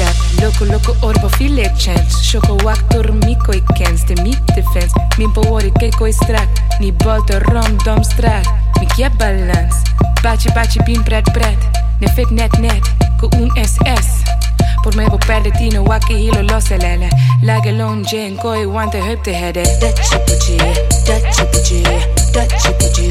check. Loco, loco, orbo, file chance. Shoko wak, door, mico, ik kens. De mi defense. Min poori keko, is strak. Ni bolte, rom, dom, strak. Mi je balance. Bachi bachi bin, pret, pret. Ne fit, net, net. Ko un SS. Por mij beperkte tino, waki hilo, losse lele. Lage, lon, jane, koi, wante de hup te hedden. Dat chipuji, dat chipuji. Dá tipo de,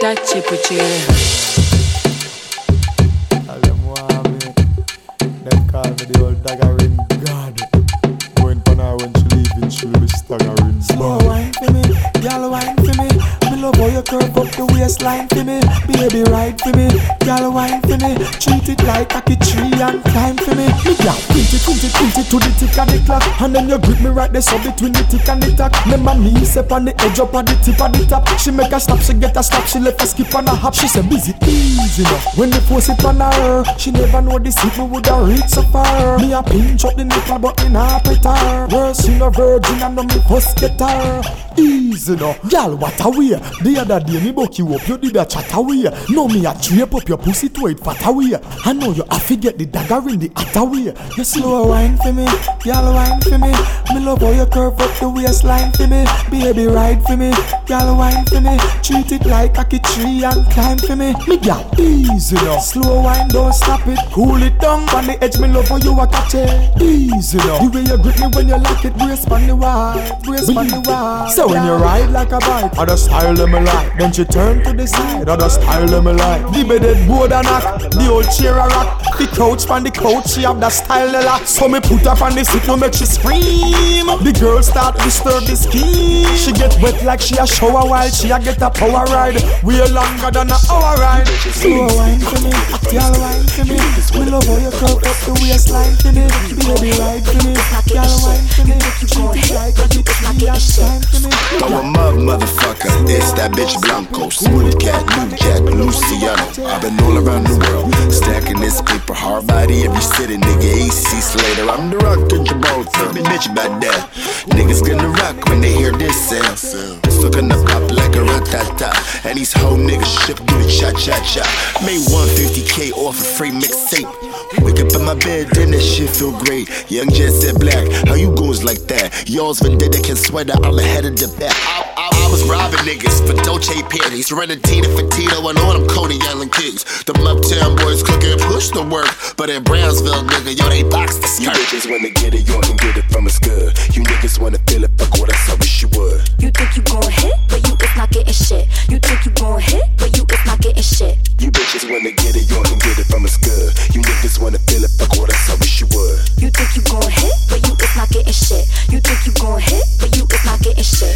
dá tipo de. The for me. Baby ride for me, girl wine for me. Treat it like a tree and climb for me. Me girl, print it, print it, print it to the tick of the clock, and then you grip me right there so between the tick and the tack. Remember me step on the edge up on the tip of the top. She make a stop, she get a stop, she left a skip on a hop. She say busy easy now. When they force it on her, she never know this hit me woulda reach so far. Me a pinch up the nipple, but pet her. Worse, you no virgin, and no me first get her. Easy now, girl, what a way. The other day me buck you up, you did a chat away. Now me a drape up your pussy to it fat away. I know you have to get the dagger in the other way. You slow wine for me, girl wine for me. Me love how you curve up the waistline for me. Baby ride for me, girl wine for me. Treat it like a tree and climb for me. Me girl, easy now. Slow wine, don't stop it. Cool it down on the edge. Me love how you a catch it. Easy now. The way you grip me when you lock it, brace on the wide, brace on the wide. So when you ride like a bike, I other style them like. Then she turn to the side, other style them like. The bedded board a knock, the old chair a rock. The couch on the couch, she have that style a lot. So me put up on the seat, no make she scream. The girl start disturb the skin. She get wet like she a shower while she a get a power ride. We are longer than a hour ride. Slow wine for me, girl wine for me. Me love how you curve up the waistline for me. Baby ride for me, girl wine for me. It like a tree and shine for me. I'm a mug motherfucker. It's that bitch Blanco. Smooth cat, new jack, Luciano. I've been all around the world. Stacking this paper, hard body every city. Nigga, AC Slater. I'm the rock to Gibraltar. Bitch about that. Niggas gonna rock when they hear this sound. Still gonna pop like a ratata. And these whole niggas ship do the cha cha cha. Made 150k off a free mixtape. Wake up in my bed, then that shit feel great. Young Jet said black, how you goes like that? Y'all's vendetta can sweater, I'm ahead of the the best was robbing niggas for Dolce panties, running Tina for Tito and all them Coney Island kids. The uptown boys cooking push the work, but in Brownsville, nigga, yo, they box the skirt. You niggas wanna get it, you can get it from us good. You niggas wanna feel it, fuck what I saw, wish you would. You think you gon' hit, but you is not getting shit. You think you gon' hit, but you is not getting shit. You bitches wanna get it, you can get it from us good. You niggas wanna feel it, fuck what I saw, wish you would. You think you gon' hit, but you is not getting shit. You think you gon' hit, but you is not getting shit.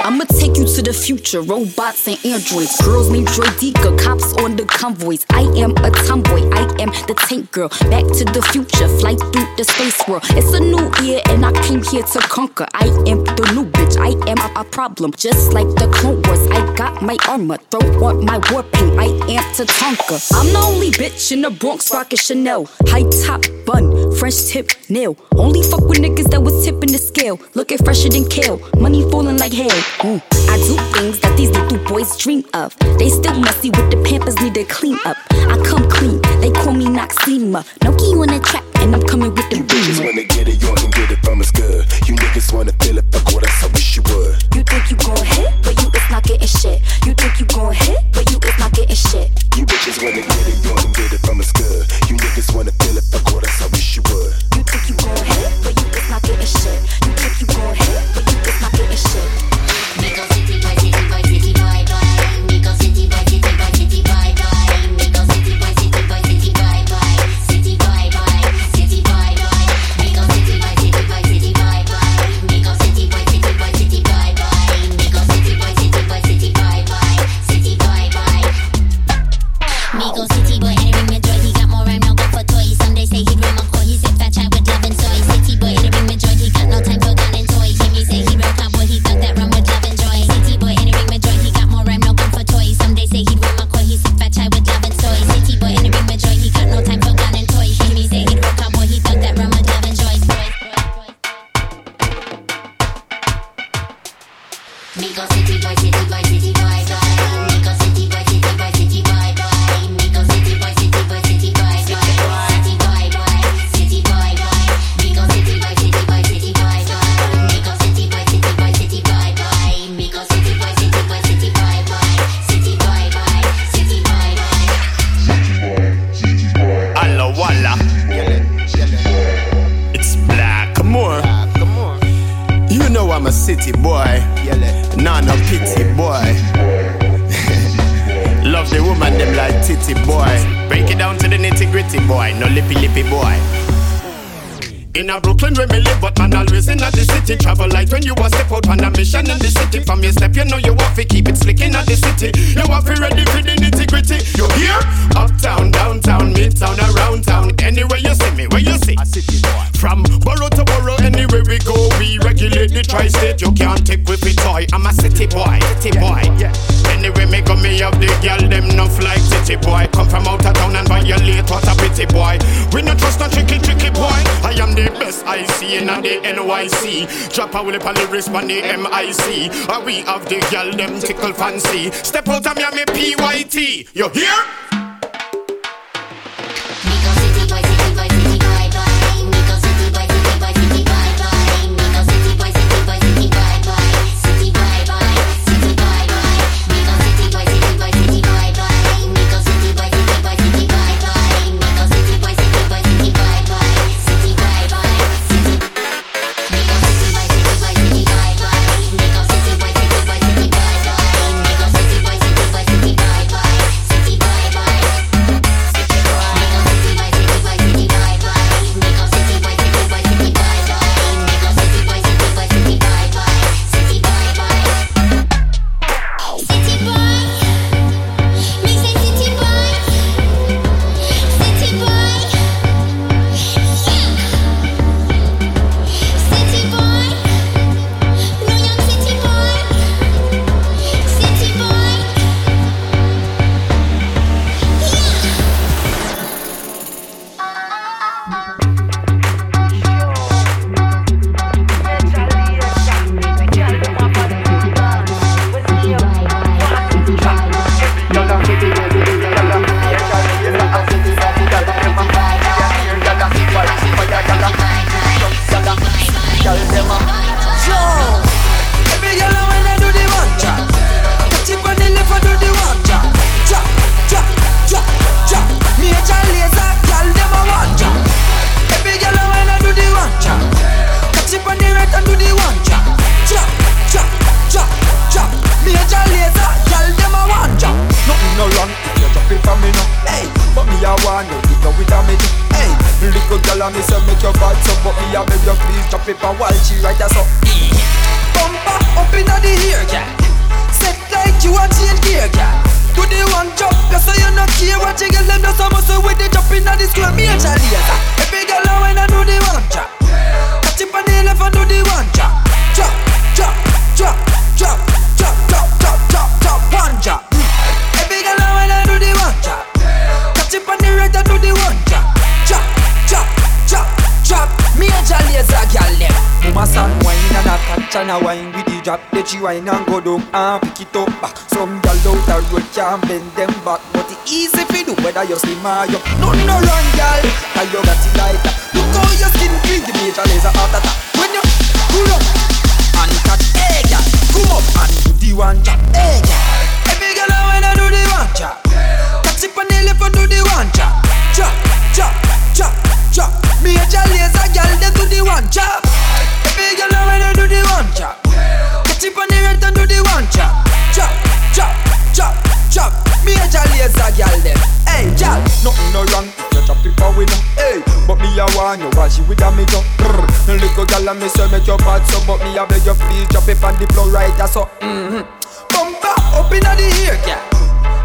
I'ma take you to the future, robots and androids. Girls named Droideka, cops on the convoys. I am a tomboy, I am the tank girl. Back to the future, flight through the space world. It's a new year and I came here to conquer. I am the new bitch, I am a problem. Just like the Clone Wars, I got my armor. Throw on my war paint, I am Tatanka. I'm the only bitch in the Bronx rockin' Chanel. High top bun, French tip nail. Only fuck with niggas that was tipping the scale. Looking fresher than kale, money falling like hail. Mm. I do things that these little boys dream of. They still messy with the pampers, need to clean up. I come clean, they call me Noxzema. No key on the track, and I'm coming with the You bitches wanna get it, you can get it from us good. You niggas wanna feel it, fuck what I wish you would. You think you gon' hit, but you is not getting shit. You think you gon' hit, but you is not getting shit. You bitches wanna get it, you can get it from us good. You niggas wanna feel it, fuck what I wish you would. You think you gon' hit, but you is not getting shit. You think you gon' hit, but you is not getting shit nigga. pity boy. Come from out of town and violate what a pity boy. We no trust no tricky tricky boy. I am the best I see in the NYC. Drop a whip on the wrist on the MIC. And we have the girl them tickle fancy. Step out of Miami PYT. You hear? go, gyal, and me say make your bad so, but me a beg you please drop it on the floor right there, so mm-hmm. Bumper up inna the air, yeah.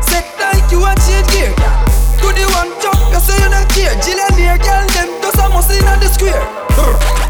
Set like you a change gear, yeah. To the one jump, you say you not care. me a girl, them does a must inna the square.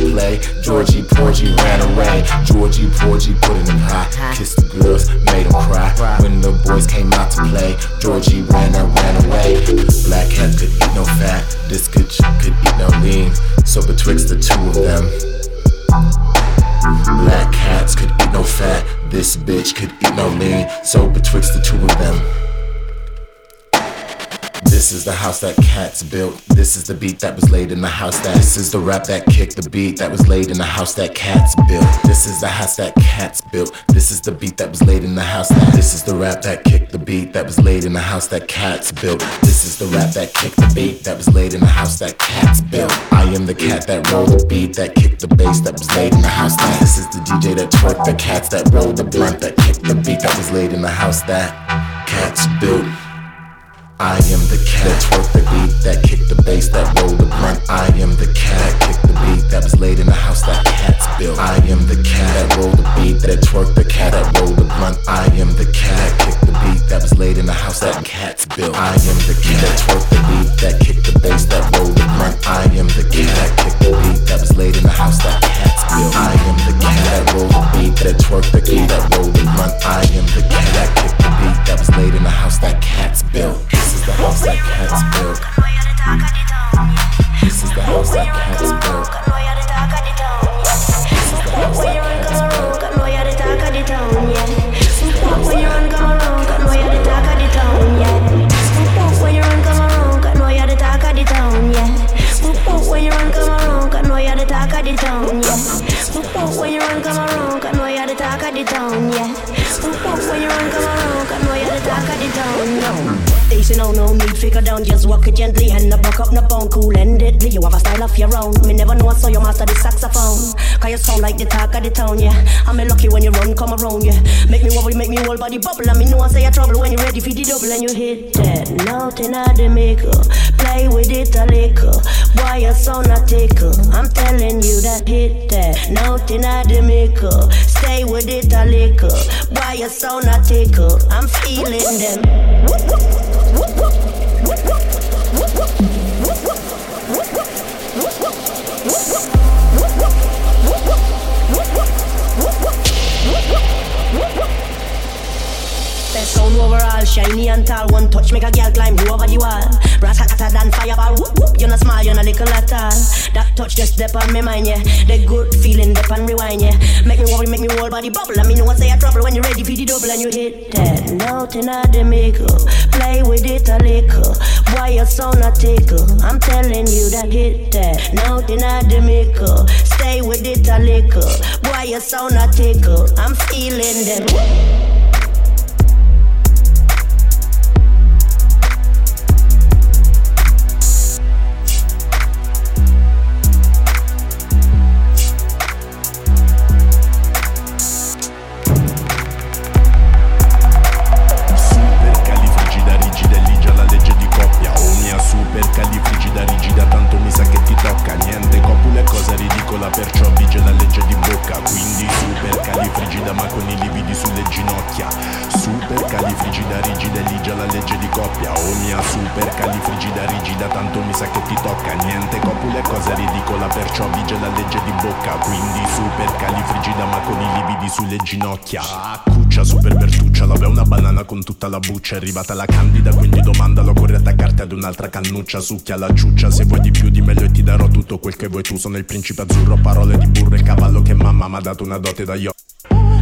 Play, Georgie, Porgy ran away. Georgie, Porgy, put it in pie. Kissed the girls, made them cry. When the boys came out to play, Georgie ran and ran away. Black cat could eat no fat. This bitch could eat no lean. So betwixt the two of them. Black cats could eat no fat. This bitch could eat no lean. So betwixt the two of them. This is the house that cats built. This is the beat that was laid in the house that. This is the rap that kicked the beat that was laid in the house that cats built. This is the house that cats built. This is the beat that was laid in the house that. This is the rap that kicked the beat that was laid in the house that cats built. This is the rap that kicked the beat that was laid in the house that cats built. I am the cat that rolled the beat that kicked the bass that was laid in the house that. This is the DJ that twerked the cats that rolled the blunt that kicked the beat that was laid in the house that cats built. I am the cat that twerked the beat that kicked the bass that rolled the blunt. I am the cat that kicked the beat that was laid in the house that cats built. I am the cat that rolled the beat that twerked the cat that rolled the blunt. I am the cat that kicked the beat that was laid in the house that cats built. I am the cat that twerked the beat that kicked the bass that rolled the blunt. I am the cat that kicked the beat that was laid in the house that cats built. I am the cat that rolled the beat that twerked the beat that rolled the blunt. I am the cat that kicked the beat that was laid in the house that cats built. This is the house that cats built. This is the house that cats built. Now, no need figure down, just walk it gently and not buck up, no bone, cool and deadly. You have a style of your own. Me never know, so you master the saxophone. Cause you sound like the talk of the town, yeah. I'm a lucky when you run, come around, yeah. Make me wobble, make me whole body bubble. And me know I say you trouble when you ready for the double and you hit that. Nothing I the maker. Play with it a little. Boy, you sound a tickle. I'm telling you that hit that. Nothing I the maker. Stay with it a little. Boy, you sound a tickle. I'm feeling them. Sound overall, shiny and tall. One touch make a girl climb over the wall. Brass hotter than fireball. Whoop whoop, you're not small, you're not little at all. That touch just step on me mind, yeah. The good feeling, dip and rewind, yeah. Make me worry, make me whole body bubble. I mean, no one say a trouble when you're ready for the double and you hit that. Nothing at the maker. Play with it a little. Boy, your sound a tickle. I'm telling you that hit that. Nothing at the maker. Stay with it a little. Boy, your sound a tickle. I'm feeling them. È arrivata la candida quindi domandalo Corri attaccarti ad un'altra cannuccia Succhia la ciuccia. Se vuoi di più di meglio e ti darò tutto quel che vuoi tu. Sono il principe azzurro Parole di burro e cavallo che mamma m'ha dato una dote da io.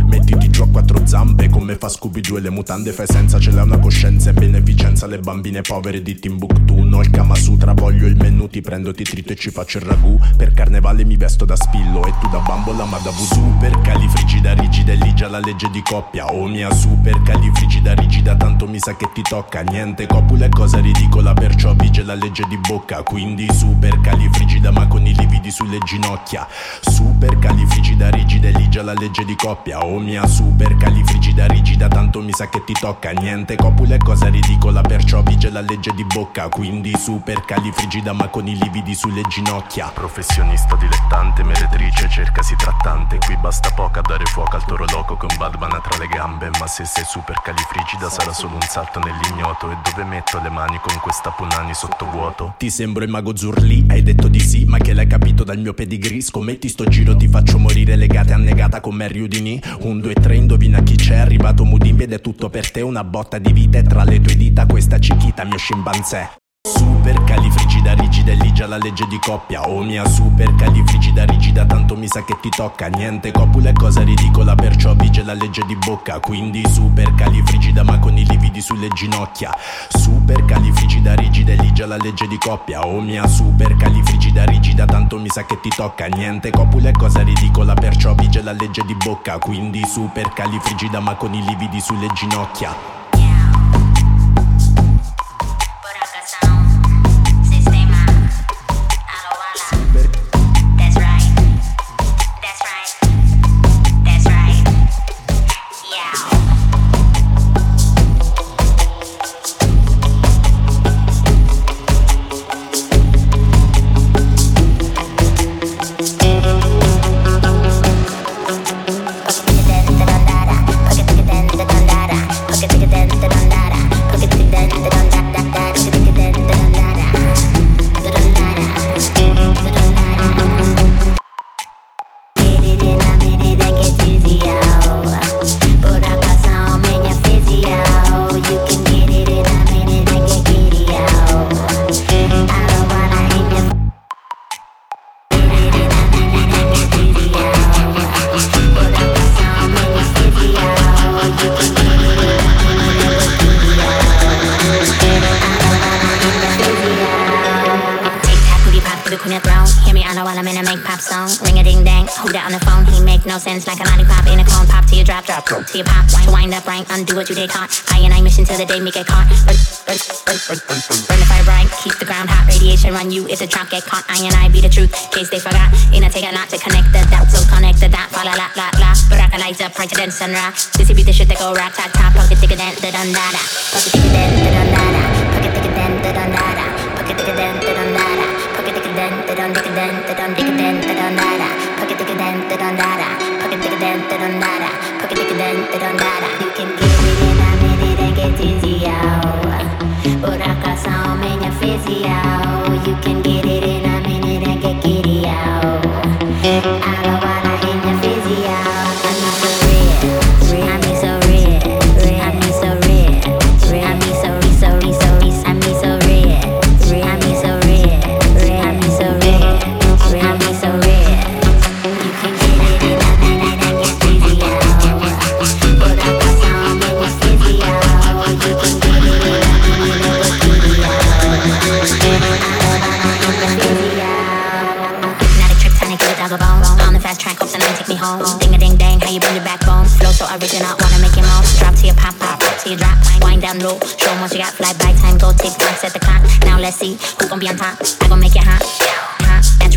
Mettiti giù a quattro zampe come fa Scooby-Doo e le mutande fai senza Ce l'hai una coscienza e beneficenza. Le bambine povere di Timbuktu No il Kama Sutra voglio il menù Ti prendo, ti trito e ci faccio il ragù. Per carnevale mi vesto da spillo E tu da bambola ma da voodoo Super califrigida rigida e ligia la legge di coppia. Oh mia super califrigida rigida Tanto mi sa che ti tocca. Niente copula è cosa ridicola Perciò vige la legge di bocca. Quindi super califrigida ma con i lividi sulle ginocchia. Super califrigida rigida e ligia la legge di coppia. Oh mia super califrigida rigida Tanto mi sa che ti tocca. Niente copula è cosa ridicola Perciò vige la legge di bocca. Quindi super califrigida ma con i lividi sulle ginocchia. Professionista dilettante, meretrice, cercasi trattante. Qui basta poco a dare fuoco al toro loco con Batman tra le gambe. Ma se sei super califrigida sarà solo un salto nell'ignoto. E dove metto le mani con questa punani sottovuoto? Ti sembro il mago Zurli, hai detto di sì, ma che l'hai capito dal mio pedigree? Scommetti sto giro, ti faccio morire legate annegata con Mary Udini Un, due, tre, indovina chi c'è, arrivato Mudimbi ed è tutto per te. Una botta di vita e tra le tue dita questa cichita mio scimpanzé Super califrigida rigida e ligia la legge di coppia. Oh mia super califrigida rigida tanto mi sa che ti tocca. Niente copula è cosa ridicola perciò vige la legge di bocca. Quindi super califrigida ma con i lividi sulle ginocchia. Super califrigida rigida e ligia la legge di coppia. Oh mia super califrigida rigida tanto mi sa che ti tocca. Niente copula è cosa ridicola perciò vige la legge di bocca. Quindi super califrigida ma con i lividi sulle ginocchia you did caught. I and I mission till the day me get caught. Burn, burn, burn, burn, burn, burn. Burn the fire bright, keep the ground hot. Radiation run you if the trunk get caught. I and I be the truth, case they forgot. In a take a lot to connect the dots, so connect the dot. Fa la la la la. Baraka lights up, brighter than sunrise. This be the shit that go rock, top, top. Pocket thicker than the dun da da. Pocket thicker than the dun da da. Pocket thicker than the dun da da. Pocket thicker than the dun in your out. You can get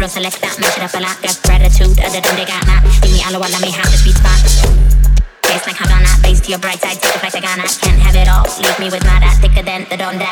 natural select that, match it up a lot. Got gratitude, other than they got not. Give me all while let me have the speed spot. Face like Havana, face to your bright side, take a flight to Ghana. Can't have it all, leave me with nada. Thicker than the don dada.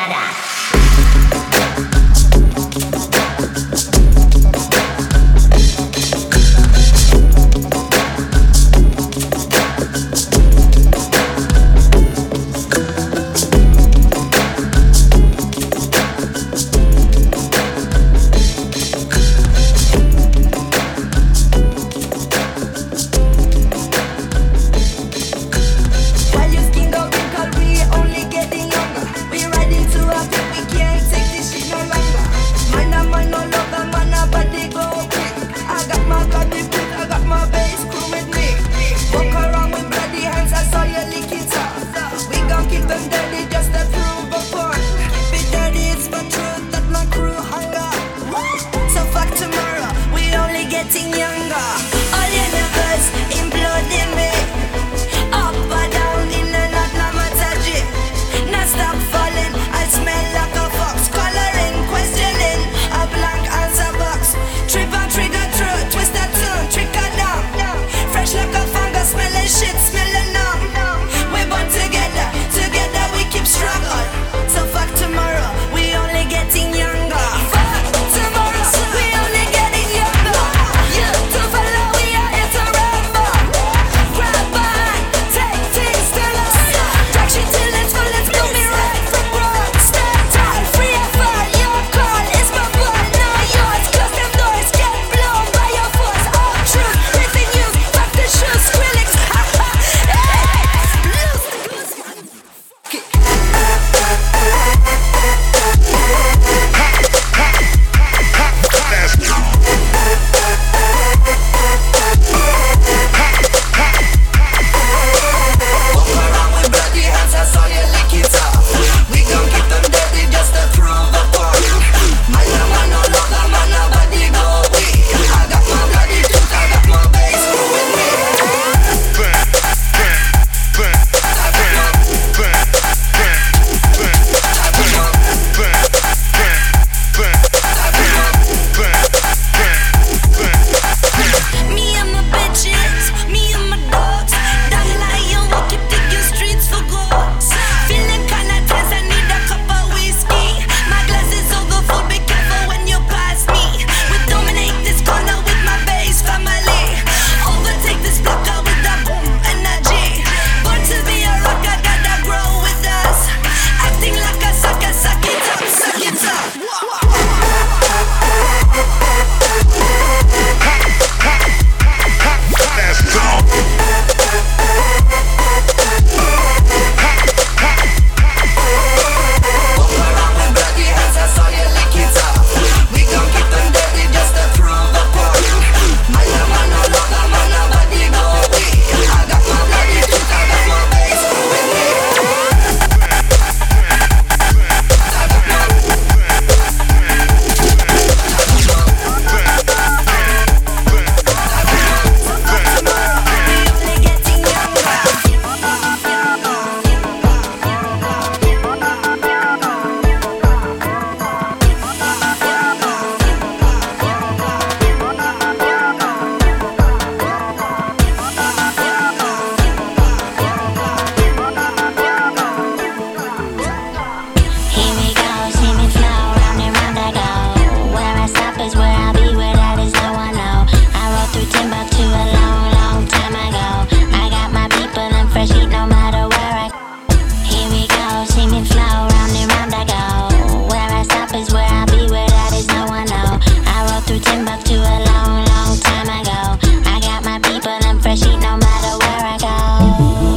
Oh.